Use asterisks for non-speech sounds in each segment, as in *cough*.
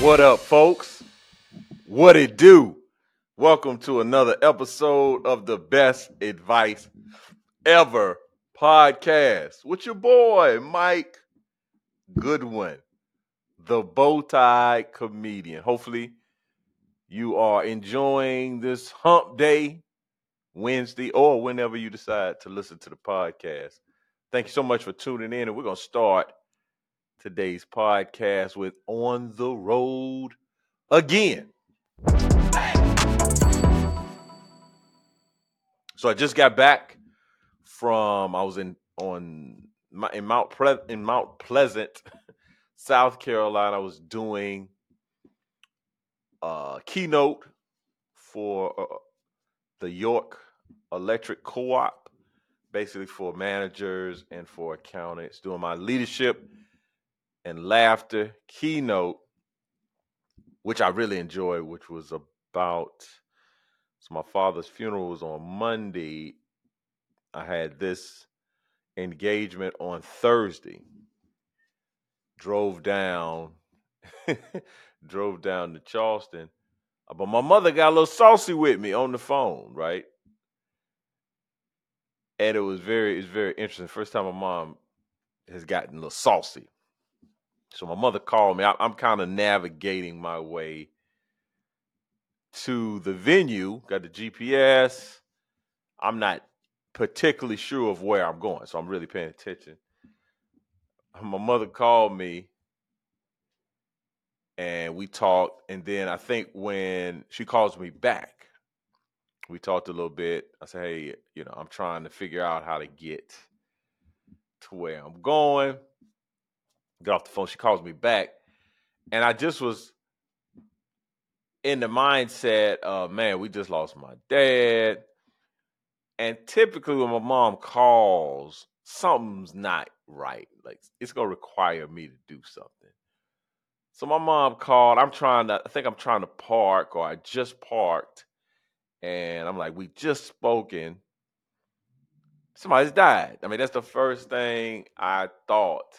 What up, folks? What it do? Welcome to another episode of the Best Advice Ever podcast with your boy, Mike Goodwin, the bow tie comedian. Hopefully, you are enjoying this hump day, Wednesday, or whenever you decide to listen to the podcast. Thank you so much for tuning in, and we're going to start today's podcast with On the Road Again. So I just got back from I was in on my, in Mount Ple- in Mount Pleasant, *laughs* South Carolina. I was doing a keynote for uh, the York Electric Co-op, basically for managers and for accountants, doing my leadership and laughter keynote, which I really enjoyed, which was about so my father's funeral was on Monday. I had this engagement on Thursday. Drove down, *laughs* drove down to Charleston. Uh, But my mother got a little saucy with me on the phone, right? And it was very, it's very interesting. First time my mom has gotten a little saucy. So my mother called me. I, I'm kind of navigating my way to the venue, got the GPS. I'm not particularly sure of where I'm going, so I'm really paying attention. My mother called me and we talked. And then I think when she calls me back, we talked a little bit. I said, Hey, you know, I'm trying to figure out how to get to where I'm going. Get off the phone. She calls me back. And I just was in the mindset of man, we just lost my dad. And typically when my mom calls, something's not right. Like it's gonna require me to do something. So my mom called. I'm trying to, I think I'm trying to park, or I just parked, and I'm like, we just spoken. Somebody's died. I mean, that's the first thing I thought.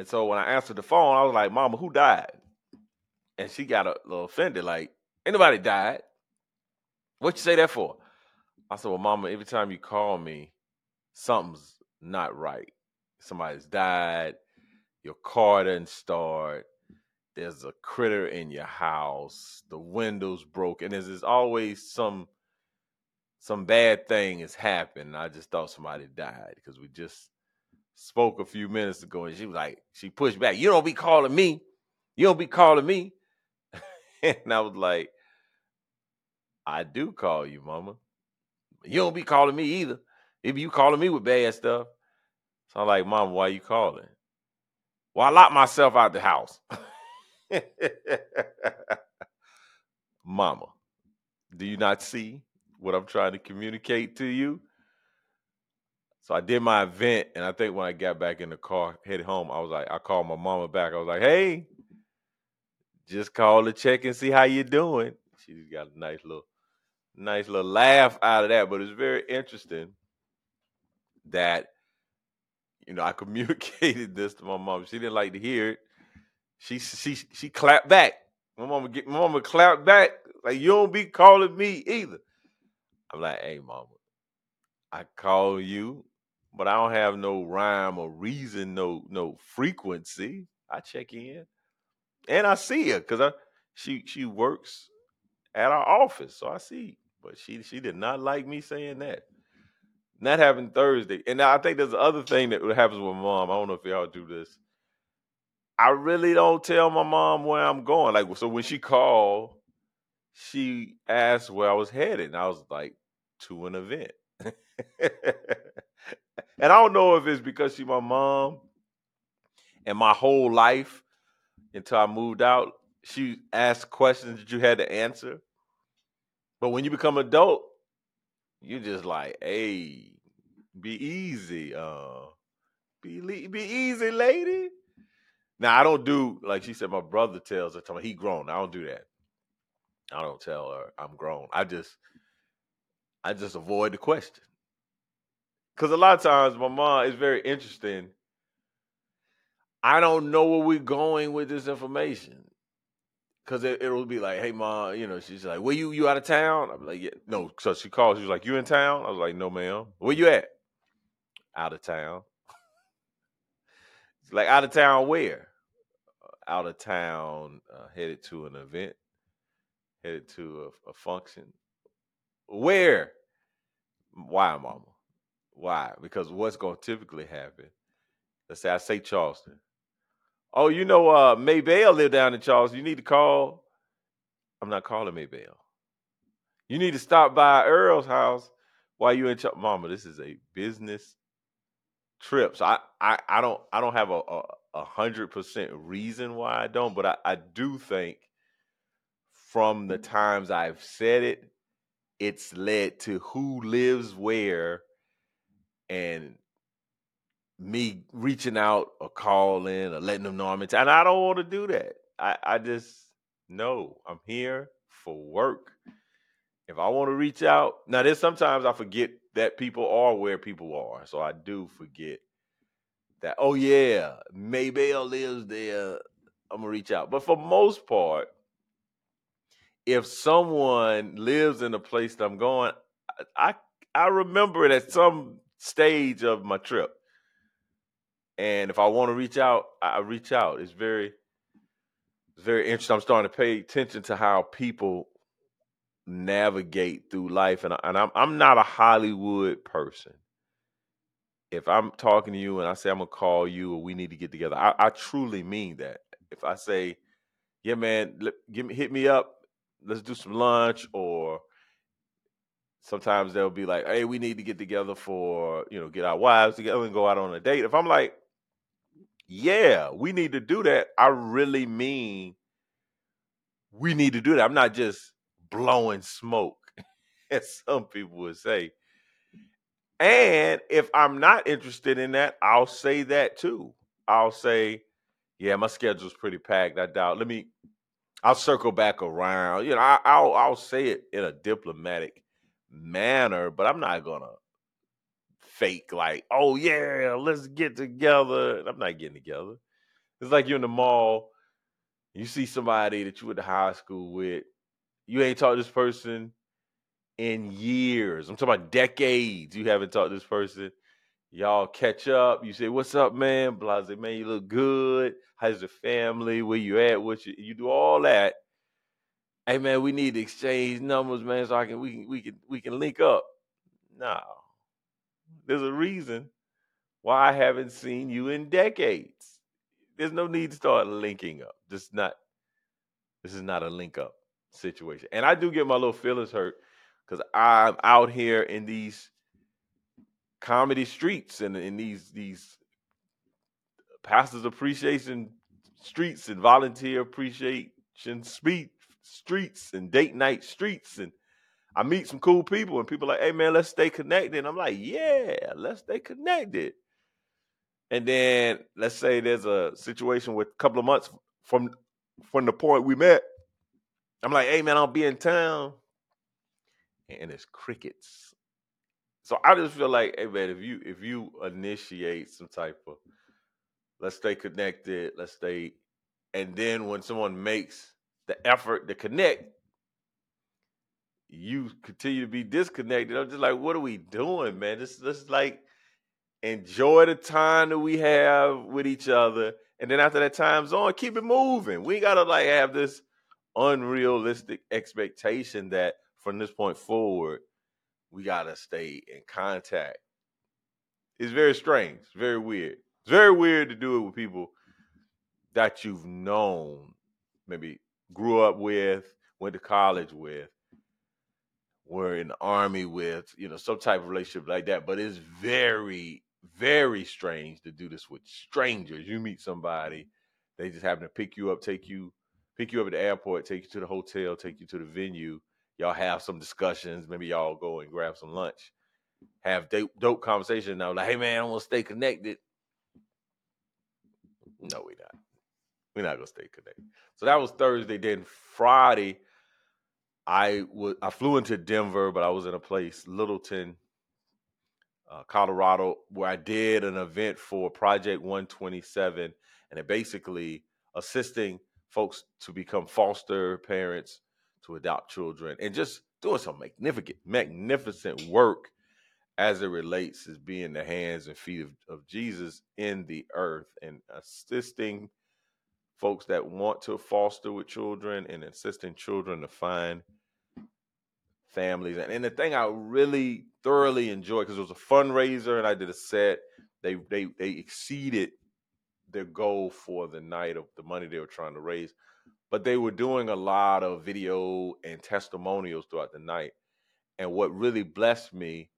And so when I answered the phone, I was like, Mama, who died? And she got a little offended, like, anybody died. What you say that for? I said, Well, Mama, every time you call me, something's not right. Somebody's died, your car didn't start, there's a critter in your house, the window's broken, there's, there's always some some bad thing has happened. I just thought somebody died because we just spoke a few minutes ago and she was like, she pushed back, You don't be calling me. You don't be calling me. *laughs* and I was like, I do call you, mama. You don't be calling me either. If you calling me with bad stuff. So I'm like, Mom, why you calling? Well, I locked myself out the house. *laughs* Mama, do you not see what I'm trying to communicate to you? So I did my event, and I think when I got back in the car, headed home, I was like, I called my mama back. I was like, hey, just call to check and see how you doing. She just got a nice little, nice little laugh out of that. But it's very interesting that you know I *laughs* communicated this to my mom. She didn't like to hear it. She she she clapped back. My mama get my mama clapped back like you don't be calling me either. I'm like, hey mama, I call you, but I don't have no rhyme or reason, no no frequency. I check in and I see her because I she she works at our office, so I see. But she she did not like me saying that. And that happened Thursday, and I think there's the other thing that happens with mom. I don't know if y'all do this. I really don't tell my mom where I'm going. Like so, when she called, she asked where I was headed, and I was like to an event. *laughs* and I don't know if it's because she my mom, and my whole life until I moved out, she asked questions that you had to answer. But when you become adult, you just like, hey, be easy, uh, be le- be easy, lady. Now I don't do like she said. My brother tells her, he grown. I don't do that. I don't tell her I'm grown. I just, I just avoid the question. Because a lot of times my mom is very interesting. I don't know where we're going with this information. Cause it, it'll be like, hey mom, you know, she's like, where you you out of town? I'm like, yeah, no. So she calls, she's like, you in town? I was like, no, ma'am. Where you at? Out of town. like out of town where? Out of town, uh, headed to an event, headed to a, a function. Where? Why, mama? Why? Because what's going to typically happen? Let's say I say Charleston. Oh, you know, uh, Maybell live down in Charleston. You need to call. I'm not calling Maybell. You need to stop by Earl's house while you in Charleston. Mama, this is a business trip. So I, I, I don't I don't have a, a, a hundred percent reason why I don't, but I, I do think from the times I've said it, it's led to who lives where and me reaching out or calling or letting them know I'm in town. And I don't want to do that. I, I just know I'm here for work. If I want to reach out, now there's sometimes I forget that people are where people are. So I do forget that, oh yeah, Maybell lives there. I'm gonna reach out. But for most part, if someone lives in the place that I'm going, I I remember it at some stage of my trip. And if I want to reach out, I reach out. It's very, it's very interesting. I'm starting to pay attention to how people navigate through life, and, I, and I'm I'm not a Hollywood person. If I'm talking to you and I say I'm gonna call you or we need to get together, I, I truly mean that. If I say, "Yeah, man, let, give me hit me up, let's do some lunch," or sometimes they'll be like, "Hey, we need to get together for you know get our wives together and go out on a date." If I'm like, yeah, we need to do that. I really mean we need to do that. I'm not just blowing smoke, *laughs* as some people would say. And if I'm not interested in that, I'll say that too. I'll say, yeah, my schedule's pretty packed. I doubt. Let me. I'll circle back around. You know, I, I'll I'll say it in a diplomatic manner, but I'm not gonna fake like, oh yeah, let's get together. I'm not getting together. It's like you're in the mall, you see somebody that you went to high school with, you ain't talked to this person in years. I'm talking about decades. You haven't talked to this person. Y'all catch up. You say, "What's up, man?" Blah, say, "Man, you look good. How's your family? Where you at? What you you do all that." Hey, man, we need to exchange numbers, man, so I can we can we can we can link up. No, there's a reason why I haven't seen you in decades. There's no need to start linking up. This not this is not a link up situation. And I do get my little feelings hurt because I'm out here in these comedy streets and in these these pastors appreciation streets and volunteer appreciation speech streets and date night streets and I meet some cool people and people like, hey man, let's stay connected. And I'm like, yeah, let's stay connected. And then let's say there's a situation with a couple of months from from the point we met. I'm like, hey man, I'll be in town. And it's crickets. So I just feel like, hey man, if you if you initiate some type of let's stay connected, let's stay, and then when someone makes the effort to connect, you continue to be disconnected. I'm just like, what are we doing, man? This this like enjoy the time that we have with each other. And then after that time's on, keep it moving. We gotta like have this unrealistic expectation that from this point forward, we gotta stay in contact. It's very strange, very weird. It's very weird to do it with people that you've known, maybe grew up with, went to college with, were in the army with, you know, some type of relationship like that. But it's very, very strange to do this with strangers. You meet somebody, they just happen to pick you up, take you, pick you up at the airport, take you to the hotel, take you to the venue. Y'all have some discussions. Maybe y'all go and grab some lunch, have dope, dope conversation. Now, like, hey man, I want to stay connected. No, we not. We're not gonna stay connected. So that was Thursday. Then Friday, I would I flew into Denver, but I was in a place, Littleton, uh, Colorado, where I did an event for Project 127, and it basically assisting folks to become foster parents, to adopt children, and just doing some magnificent, magnificent work as it relates as being the hands and feet of, of Jesus in the earth and assisting folks that want to foster with children and assisting children to find families. And, and the thing I really thoroughly enjoyed because it was a fundraiser and I did a set. They they they exceeded their goal for the night of the money they were trying to raise, but they were doing a lot of video and testimonials throughout the night. And what really blessed me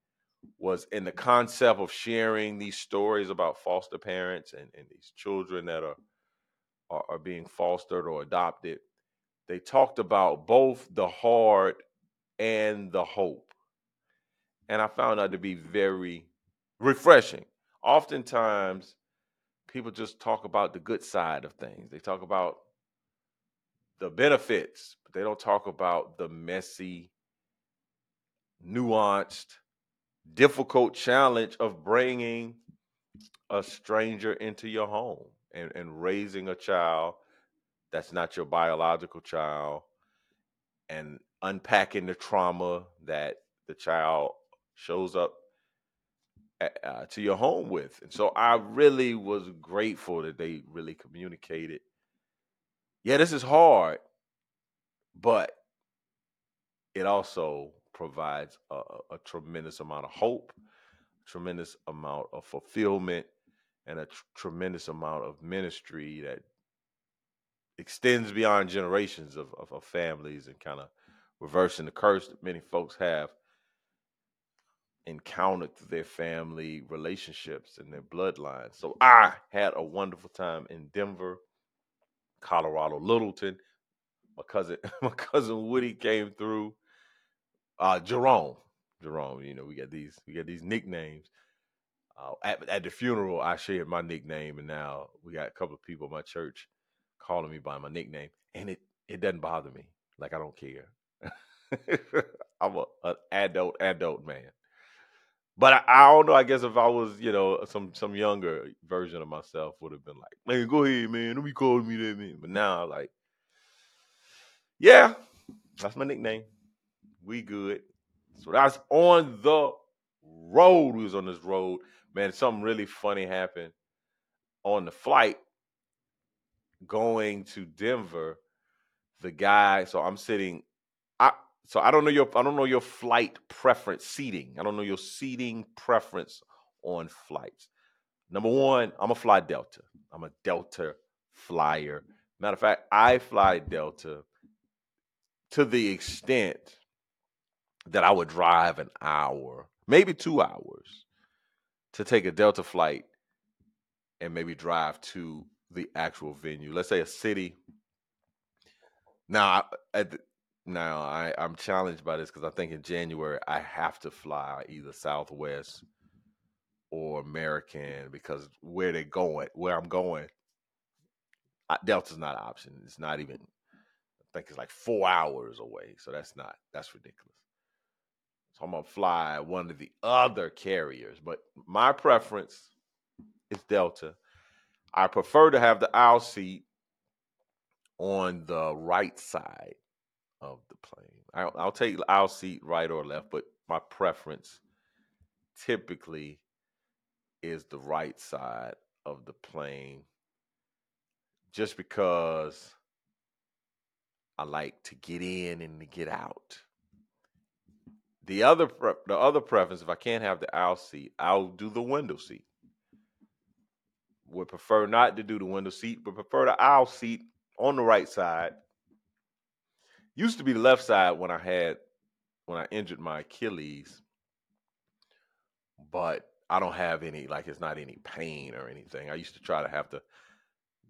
was in the concept of sharing these stories about foster parents and, and these children that are, are are being fostered or adopted. They talked about both the hard and the hope. And I found that to be very refreshing. Oftentimes, people just talk about the good side of things. They talk about the benefits, but they don't talk about the messy, nuanced, difficult challenge of bringing a stranger into your home and, and raising a child that's not your biological child and unpacking the trauma that the child shows up uh, to your home with. And so I really was grateful that they really communicated. Yeah, this is hard, but it also provides a, a tremendous amount of hope, tremendous amount of fulfillment, and a tr- tremendous amount of ministry that extends beyond generations of, of, of families and kind of reversing the curse that many folks have encountered through their family relationships and their bloodlines. So I had a wonderful time in Denver, Colorado, Littleton. My cousin, *laughs* my cousin Woody came through. Uh, Jerome, Jerome. You know, we got these, we got these nicknames. Uh, at, at the funeral, I shared my nickname, and now we got a couple of people in my church calling me by my nickname, and it it doesn't bother me. Like I don't care. *laughs* I'm a, an adult, adult man. But I, I, don't know. I guess if I was, you know, some some younger version of myself would have been like, "Man, go ahead, man. Don't be calling me that, man." But now, like, yeah, that's my nickname. We good. So that's on the road. We was on this road, man. Something really funny happened on the flight going to Denver. The guy, so I'm sitting. I so I don't know your I don't know your flight preference seating. I don't know your seating preference on flights. Number one, I'm a fly Delta. I'm a Delta flyer. Matter of fact, I fly Delta to the extent that I would drive an hour, maybe two hours, to take a Delta flight and maybe drive to the actual venue. Let's say a city. Now, at the, now I, I'm challenged by this because I think in January I have to fly either Southwest or American because where they're going, where I'm going, Delta's not an option. It's not even. I think it's like four hours away, so that's not that's ridiculous. I'm gonna fly one of the other carriers, but my preference is Delta. I prefer to have the aisle seat on the right side of the plane. I'll, I'll take aisle seat right or left, but my preference typically is the right side of the plane just because I like to get in and to get out. The other pre- the other preference, if I can't have the aisle seat, I'll do the window seat. Would prefer not to do the window seat, but prefer the aisle seat on the right side Used to be the left side when I had when I injured my Achilles, but I don't have any like it's not any pain or anything. I used to try to have to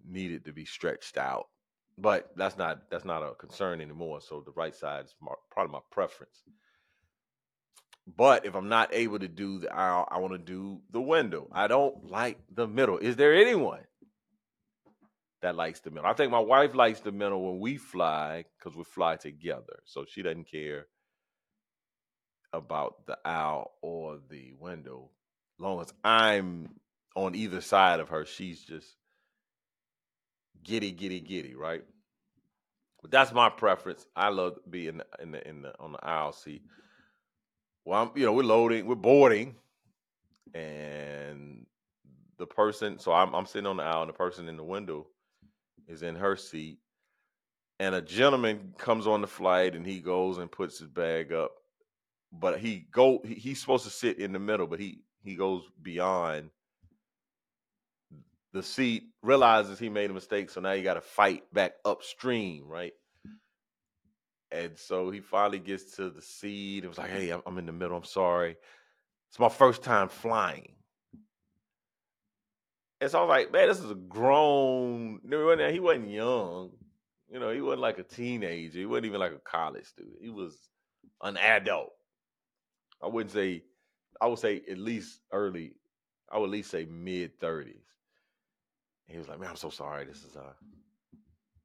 need it to be stretched out, but that's not that's not a concern anymore. So the right side is my, probably my preference. But if I'm not able to do the aisle, I want to do the window. I don't like the middle. Is there anyone that likes the middle. I think my wife likes the middle when we fly because we fly together. So she doesn't care about the aisle or the window. As long as I'm on either side of her, she's just giddy, giddy, giddy, right? But that's my preference. I love being in the, in the, on the aisle seat. Well, I'm, you know, we're loading, we're boarding, and the person. So I'm I'm sitting on the aisle, and the person in the window is in her seat, and a gentleman comes on the flight, and he goes and puts his bag up, but he go he, he's supposed to sit in the middle, but he he goes beyond the seat, realizes he made a mistake, so now you got to fight back upstream, right? And so he finally gets to the seat. It was like, "Hey, I'm, I'm in the middle. I'm sorry. It's my first time flying." And so I was like, "Man, this is a grown. He wasn't young. You know, he wasn't like a teenager. He wasn't even like a college student. He was an adult. I wouldn't say. I would say at least early. I would at least say mid thirties. He was like, "Man, I'm so sorry. This is uh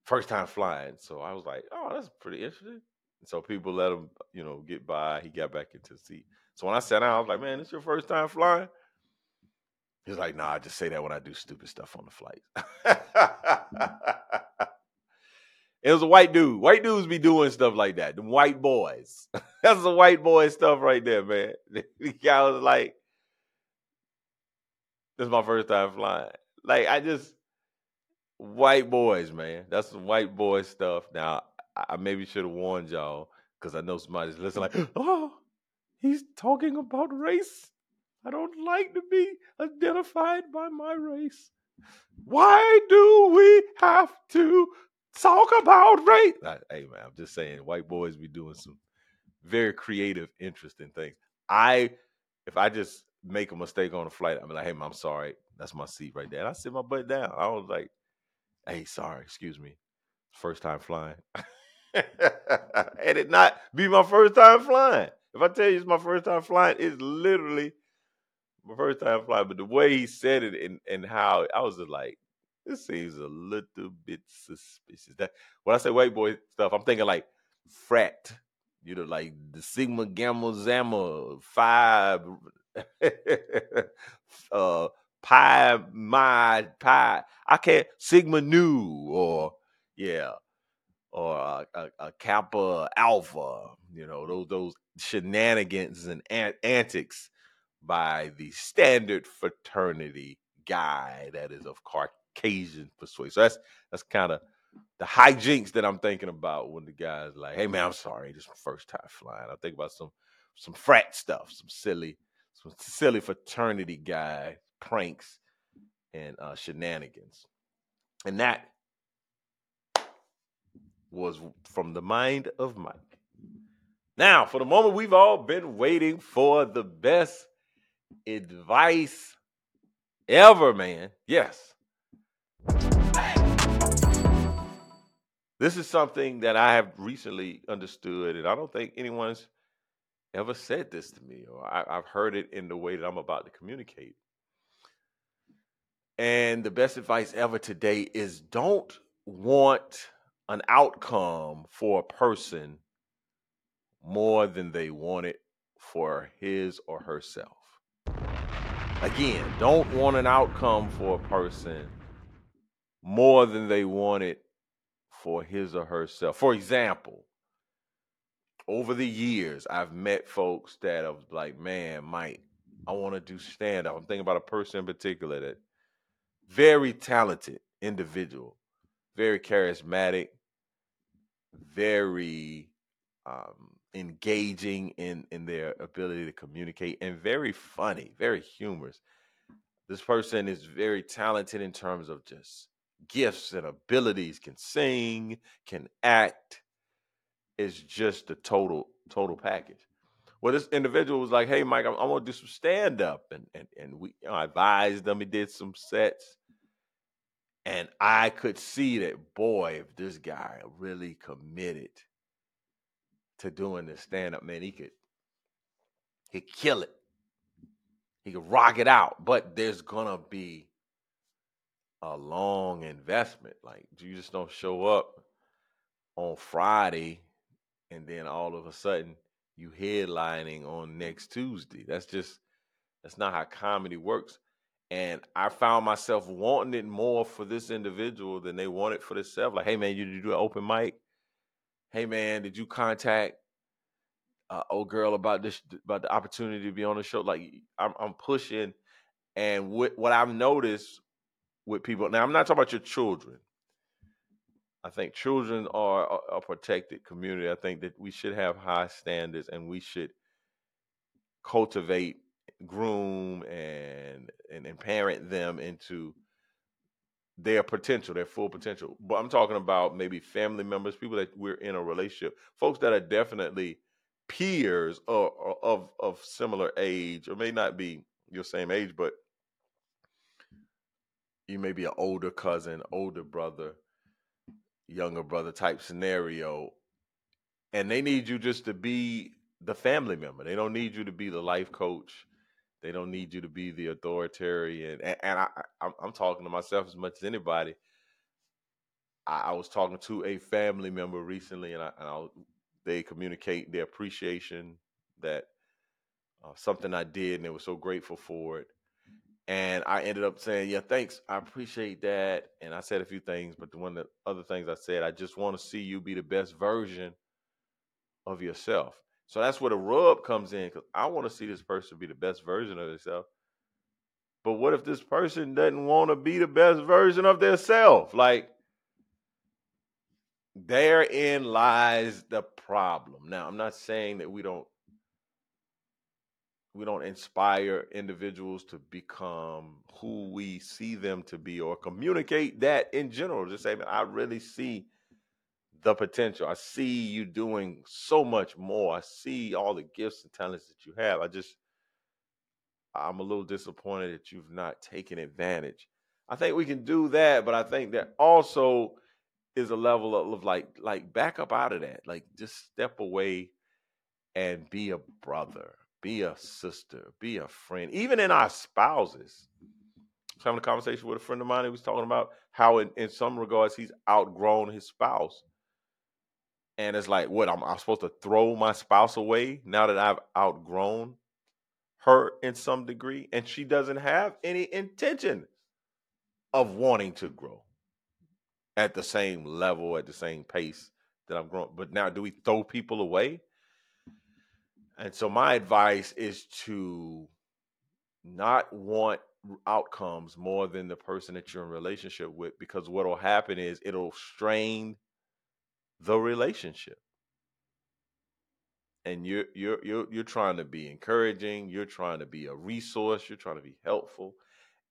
first time flying." So I was like, "Oh, that's pretty interesting." And so people let him, you know, get by. He got back into the seat. So when I sat down, I was like, "Man, this is your first time flying?" He's like, "Nah, I just say that when I do stupid stuff on the flight." *laughs* it was a white dude. White dudes be doing stuff like that. The white boys. *laughs* That's the white boy stuff right there, man. *laughs* Guy was like, "This is my first time flying." Like I just white boys, man. That's some white boy stuff. Now I maybe should have warned y'all because I know somebody's listening. Like, *gasps* oh, he's talking about race. I don't like to be identified by my race. Why do we have to talk about race? Hey man, I'm just saying, white boys be doing some very creative, interesting things. I, if I just make a mistake on a flight, I'm like, hey man, I'm sorry. That's my seat right there. And I sit my butt down. I was like, hey, sorry, excuse me. First time flying. *laughs* and it not be my first time flying. If I tell you it's my first time flying, it's literally my first time flying. But the way he said it and, and how I was just like, this seems a little bit suspicious. That when I say white boy stuff, I'm thinking like frat, you know, like the Sigma Gamma Zama five *laughs* uh pi my pi I can't sigma nu or yeah or a, a, a, kappa alpha you know those those shenanigans and an- antics by the standard fraternity guy that is of Caucasian persuasion. So that's that's kind of the hijinks that I'm thinking about when the guy's like, "Hey man, I'm sorry, this is my first time flying." I think about some some frat stuff, some silly some silly fraternity guy pranks and uh, shenanigans. And that was from the mind of Mike. Now, for the moment we've all been waiting for the best advice ever, man. Yes. This is something that I have recently understood, and I don't think anyone's ever said this to me, or I, have heard it in the way that I'm about to communicate. And the best advice ever today is don't want an outcome for a person more than they want it for his or herself. Again, don't want an outcome for a person more than they want it for his or herself. For example, over the years, I've met folks that are like, man, Mike, I want to do stand up. I'm thinking about a person in particular that very talented individual, very charismatic, very um, engaging in in their ability to communicate, and very funny, very humorous. This person is very talented in terms of just gifts and abilities, can sing, can act, It's just a total total package. Well, this individual was like, "Hey, Mike, I, I want to do some stand up," and and and we you know, I advised them. He did some sets, and I could see that. Boy, if this guy really committed to doing this stand up, man, he could he kill it. He could rock it out. But there's gonna be a long investment. Like you just don't show up on Friday and then all of a sudden you headlining on next Tuesday. That's just That's not how comedy works. And I found myself wanting it more for this individual than they wanted for themselves. Like, hey man, you you do an open mic? Hey man, did you contact uh, old girl about this about the opportunity to be on the show? Like, I'm, I'm pushing, and what what I've noticed with people now, I'm not talking about your children. I think children are a protected community. I think that we should have high standards, and we should cultivate, groom, and and, and parent them into their potential, their full potential. But I'm talking about maybe family members, people that we're in a relationship, folks that are definitely peers or, of of similar age, or may not be your same age, but you may be an older cousin, older brother, younger brother type scenario, and they need you just to be the family member. They don't need you to be the life coach. They don't need you to be the authoritarian. And, and I, I, I'm talking to myself as much as anybody. I, I was talking to a family member recently, and, I, and I, they communicate their appreciation that uh, something I did, and they were so grateful for it. And I ended up saying, "Yeah, thanks. I appreciate that." And I said a few things, but the one of the other things I said, I just want to see you be the best version of yourself. So that's where the rub comes in because I want to see this person be the best version of themselves. But what if this person doesn't want to be the best version of themselves? Like, therein lies the problem. Now, I'm not saying that we don't we don't inspire individuals to become who we see them to be or communicate that in general. Just say, I really see the potential. I see you doing so much more. I see all the gifts and talents that you have. I just, I'm a little disappointed that you've not taken advantage. I think we can do that, but I think that also is a level of, of like, like back up out of that. Like just step away and be a brother, be a sister, be a friend, even in our spouses. I was having a conversation with a friend of mine. He was talking about how, in, in some regards, he's outgrown his spouse and it's like, what? I'm, I'm supposed to throw my spouse away now that I've outgrown her in some degree, and she doesn't have any intention of wanting to grow at the same level, at the same pace that I'm growing. But now, do we throw people away? And so, my advice is to not want outcomes more than the person that you're in relationship with, because what will happen is it'll strain the relationship. And you're you're you're you're trying to be encouraging you're trying to be a resource you're trying to be helpful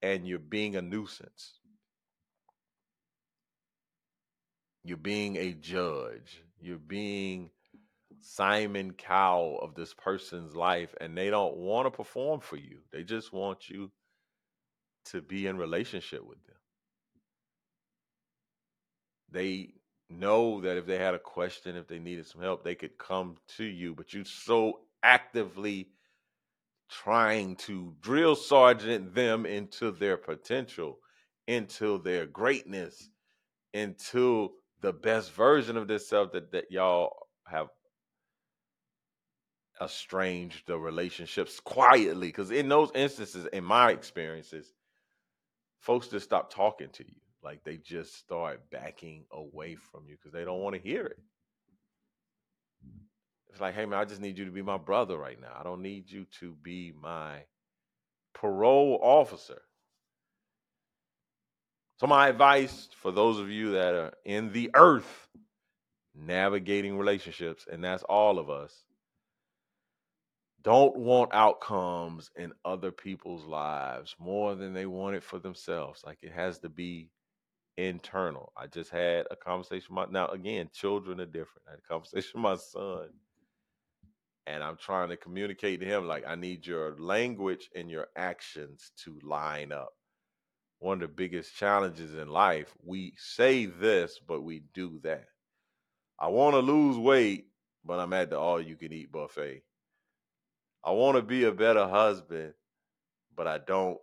and you're being a nuisance. You're being a judge. You're being simon cowell of this person's life and they don't want to perform for you. They just want you to be in relationship with them. They know that if they had a question, if they needed some help, they could come to you. But you're so actively trying to drill sergeant them into their potential, into their greatness, into the best version of themselves that, that y'all have estranged the relationships quietly. Because in those instances, in my experiences, folks just stop talking to you like they just start backing away from you because they don't want to hear it. It's like, hey man, I just need you to be my brother right now. I don't need you to be my parole officer. So, my advice for those of you that are in the earth navigating relationships, and that's all of us, don't want outcomes in other people's lives more than they want it for themselves. Like it has to be internal. I just had a conversation my now again, children are different. I had a *laughs* conversation with my son, and I'm trying to communicate to him like I need your language and your actions to line up. One of the biggest challenges in life, we say this, but we do that. I want to lose weight, but I'm at the all you can eat buffet. I want to be a better husband, but I don't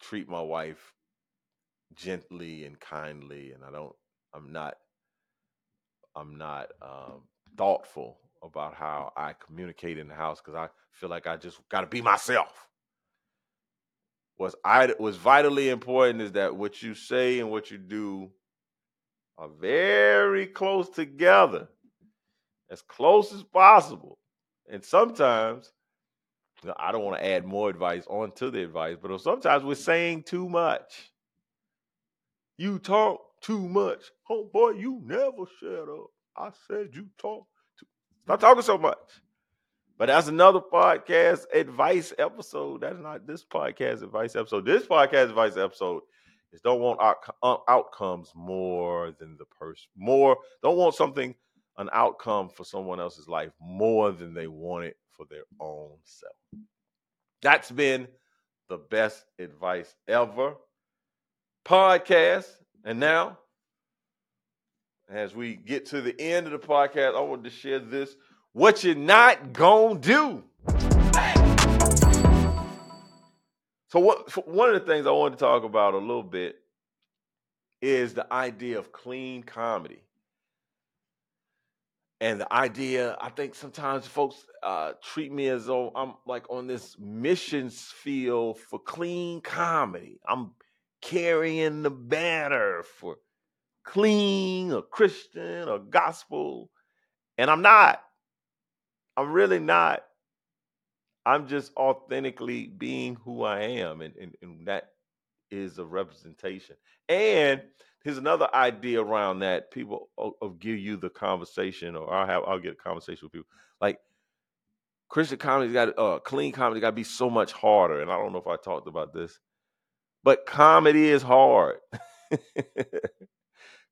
treat my wife gently and kindly and i don't i'm not i'm not um, thoughtful about how I communicate in the house because I feel like I just got to be myself. What's I was vitally important is that what you say and what you do are very close together, as close as possible. And sometimes you know, I don't want to add more advice onto the advice, but sometimes we're saying too much. You talk too much. Oh boy, you never shut up. I said you talk too. Stop talking so much. But that's another podcast advice episode. That's not this podcast advice episode. This podcast advice episode is don't want out- uh, outcomes more than the person. More don't want something an outcome for someone else's life more than they want it for their own self. That's been the best advice ever podcast. And now, as we get to the end of the podcast, I want to share this what you're not gonna do. So, what one of the things I wanted to talk about a little bit is the idea of clean comedy. And the idea, I think sometimes folks uh, treat me as though I'm like on this missions field for clean comedy. I'm carrying the banner for clean or Christian or gospel. And I'm not. I'm really not. I'm just authentically being who I am. And, and, and that is a representation. And here's another idea around that. People will, give you the conversation, or I'll have I'll get a conversation with people. Like Christian comedy got uh clean comedy got to be so much harder. And I don't know if I talked about this, but comedy is hard. *laughs*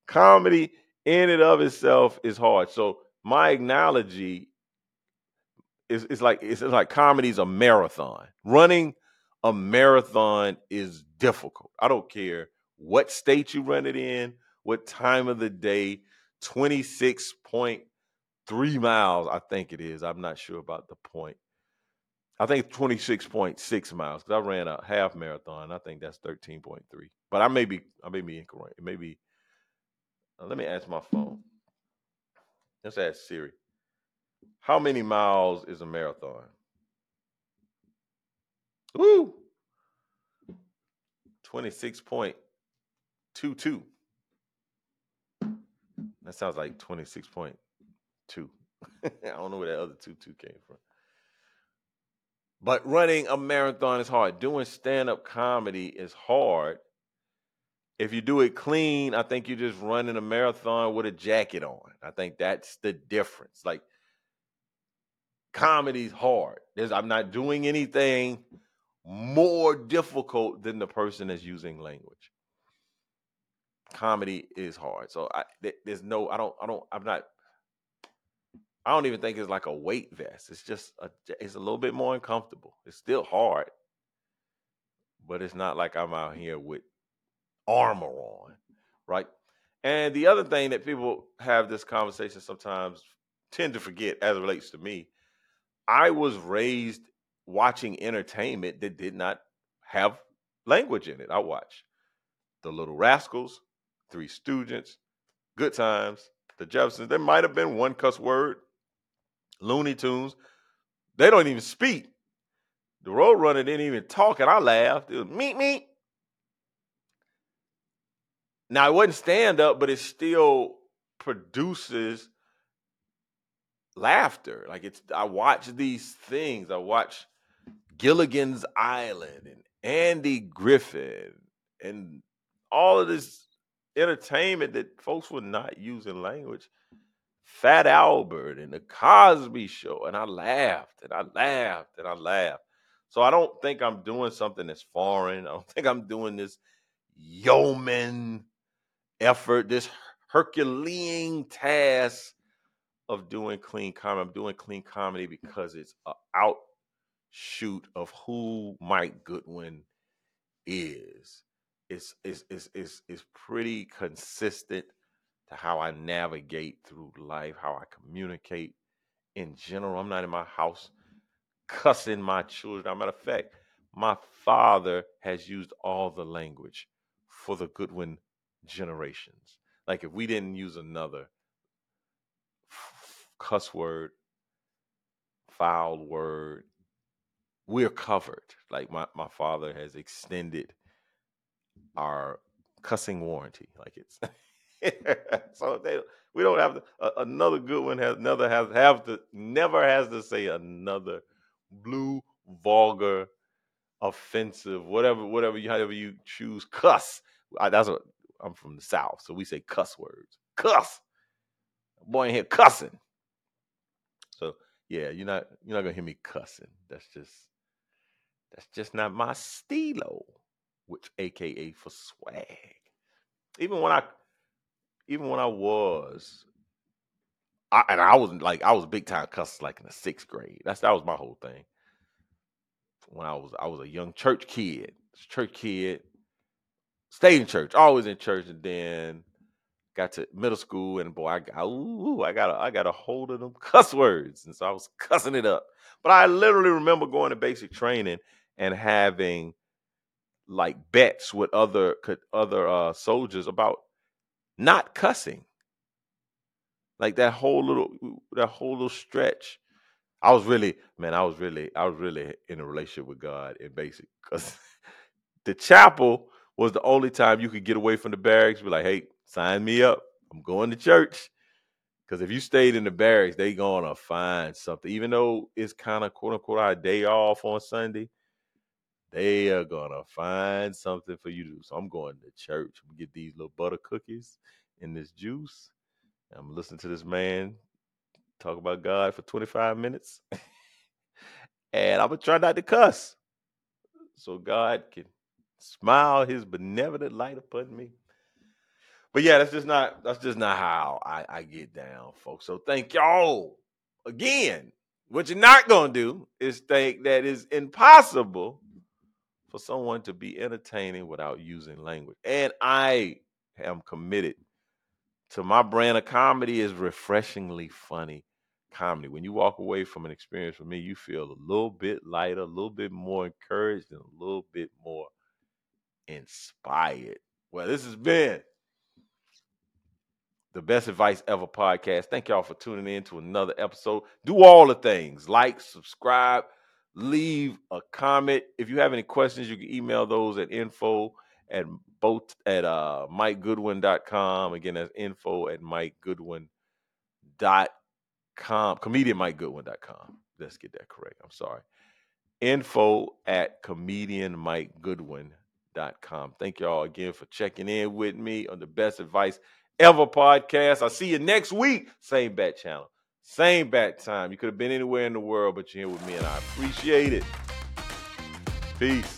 comedy in and of itself is hard. So my analogy is it's like it's like comedy's a marathon. Running a marathon is difficult. I don't care what state you run it in, what time of the day, 26.3 miles, I think it is. I'm not sure about the point. I think 26.6 miles because I ran a half marathon. I think that's 13.3. But I may be I may be incorrect. It may be. Uh, let me ask my phone. Let's ask Siri. How many miles is a marathon? Woo! 26.22. That sounds like 26.2. *laughs* I don't know where that other 2 2 came from. But running a marathon is hard. Doing stand up comedy is hard. If you do it clean, I think you're just running a marathon with a jacket on. I think that's the difference. Like, comedy's hard. There's, I'm not doing anything more difficult than the person that's using language. Comedy is hard. So I, there's no, I don't, I don't, I'm not I don't even think it's like a weight vest. It's just a, it's a little bit more uncomfortable. It's still hard, but it's not like I'm out here with armor on, right? And the other thing that people have this conversation sometimes tend to forget as it relates to me, I was raised watching entertainment that did not have language in it. I watched The Little Rascals, Three Stooges, Good Times, The Jeffersons. There might have been one cuss word, Looney Tunes, they don't even speak. The Roadrunner didn't even talk, and I laughed. It was meet me. Now it wasn't stand up, but it still produces laughter. Like it's I watch these things. I watch Gilligan's Island and Andy Griffith and all of this entertainment that folks were not using language. Fat Albert and the Cosby Show, and I laughed and I laughed and I laughed. So I don't think I'm doing something that's foreign. *laughs* I don't think I'm doing this yeoman effort, this Herculean task of doing clean comedy. I'm doing clean comedy because it's an outshoot of who Mike Goodwin is. It's it's it's it's, it's pretty consistent to how I navigate through life, how I communicate in general. I'm not in my house *laughs* cussing my children. As a matter of fact, my father has used all the language for the Goodwin generations. Like if we didn't use another cuss word, foul word, we're covered. Like my, my father has extended our cussing warranty. Like it's *laughs* *laughs* so they we don't have to, uh, another good one has another has have to never has to say another blue vulgar offensive whatever whatever you however you choose cuss. I, that's what I'm from the south, so we say cuss words. Cuss, boy in here cussing. So yeah, you're not you're not gonna hear me cussing. That's just that's just not my stilo, which AKA for swag. Even when I even when I was I, and I was like I was big time cuss like in the sixth grade. That's that was my whole thing. When I was I was a young church kid, church kid, stayed in church, always in church, and then got to middle school, and boy, I got ooh, I got a, I got a hold of them *laughs* cuss words, and so I was cussing it up. But I literally remember going to basic training and having like bets with other could other uh, soldiers about not cussing. Like that whole little that whole little stretch. I was really, man, I was really, I was really in a relationship with God in basic *laughs* because the chapel was the only time you could get away from the barracks. Be like, hey, sign me up. I'm going to church. Because if you stayed in the barracks, they gonna find something. Even though it's kind of quote unquote our day off on Sunday, they are gonna find something for you to do. So I'm going to church. I'm get these little butter cookies and this juice. I'm listening to this man talk about God for 25 minutes. *laughs* and I'm gonna try not to cuss. So God can smile his benevolent light upon me but yeah, that's just not that's just not how I, I get down, folks. So thank y'all again. What you're not gonna do is think that it's impossible for someone to be entertaining without using language. And I am committed to my brand of comedy is refreshingly funny comedy. When you walk away from an experience with me, you feel a little bit lighter, a little bit more encouraged, and a little bit more inspired. Well, this has been the Best Advice Ever podcast. Thank y'all for tuning in to another episode. Do all the things like, subscribe, leave a comment. If you have any questions, you can email those at info at both at uh mikegoodwin.com. Again, that's info at mikegoodwin.com. Comedian mikegoodwin.com. Let's get that correct. I'm sorry. Info at comedian mikegoodwin.com. Thank y'all again for checking in with me on the best advice ever podcast. I'll see you next week. Same bat channel, same bat time. You could have been anywhere in the world, but you're here with me, and I appreciate it. Peace.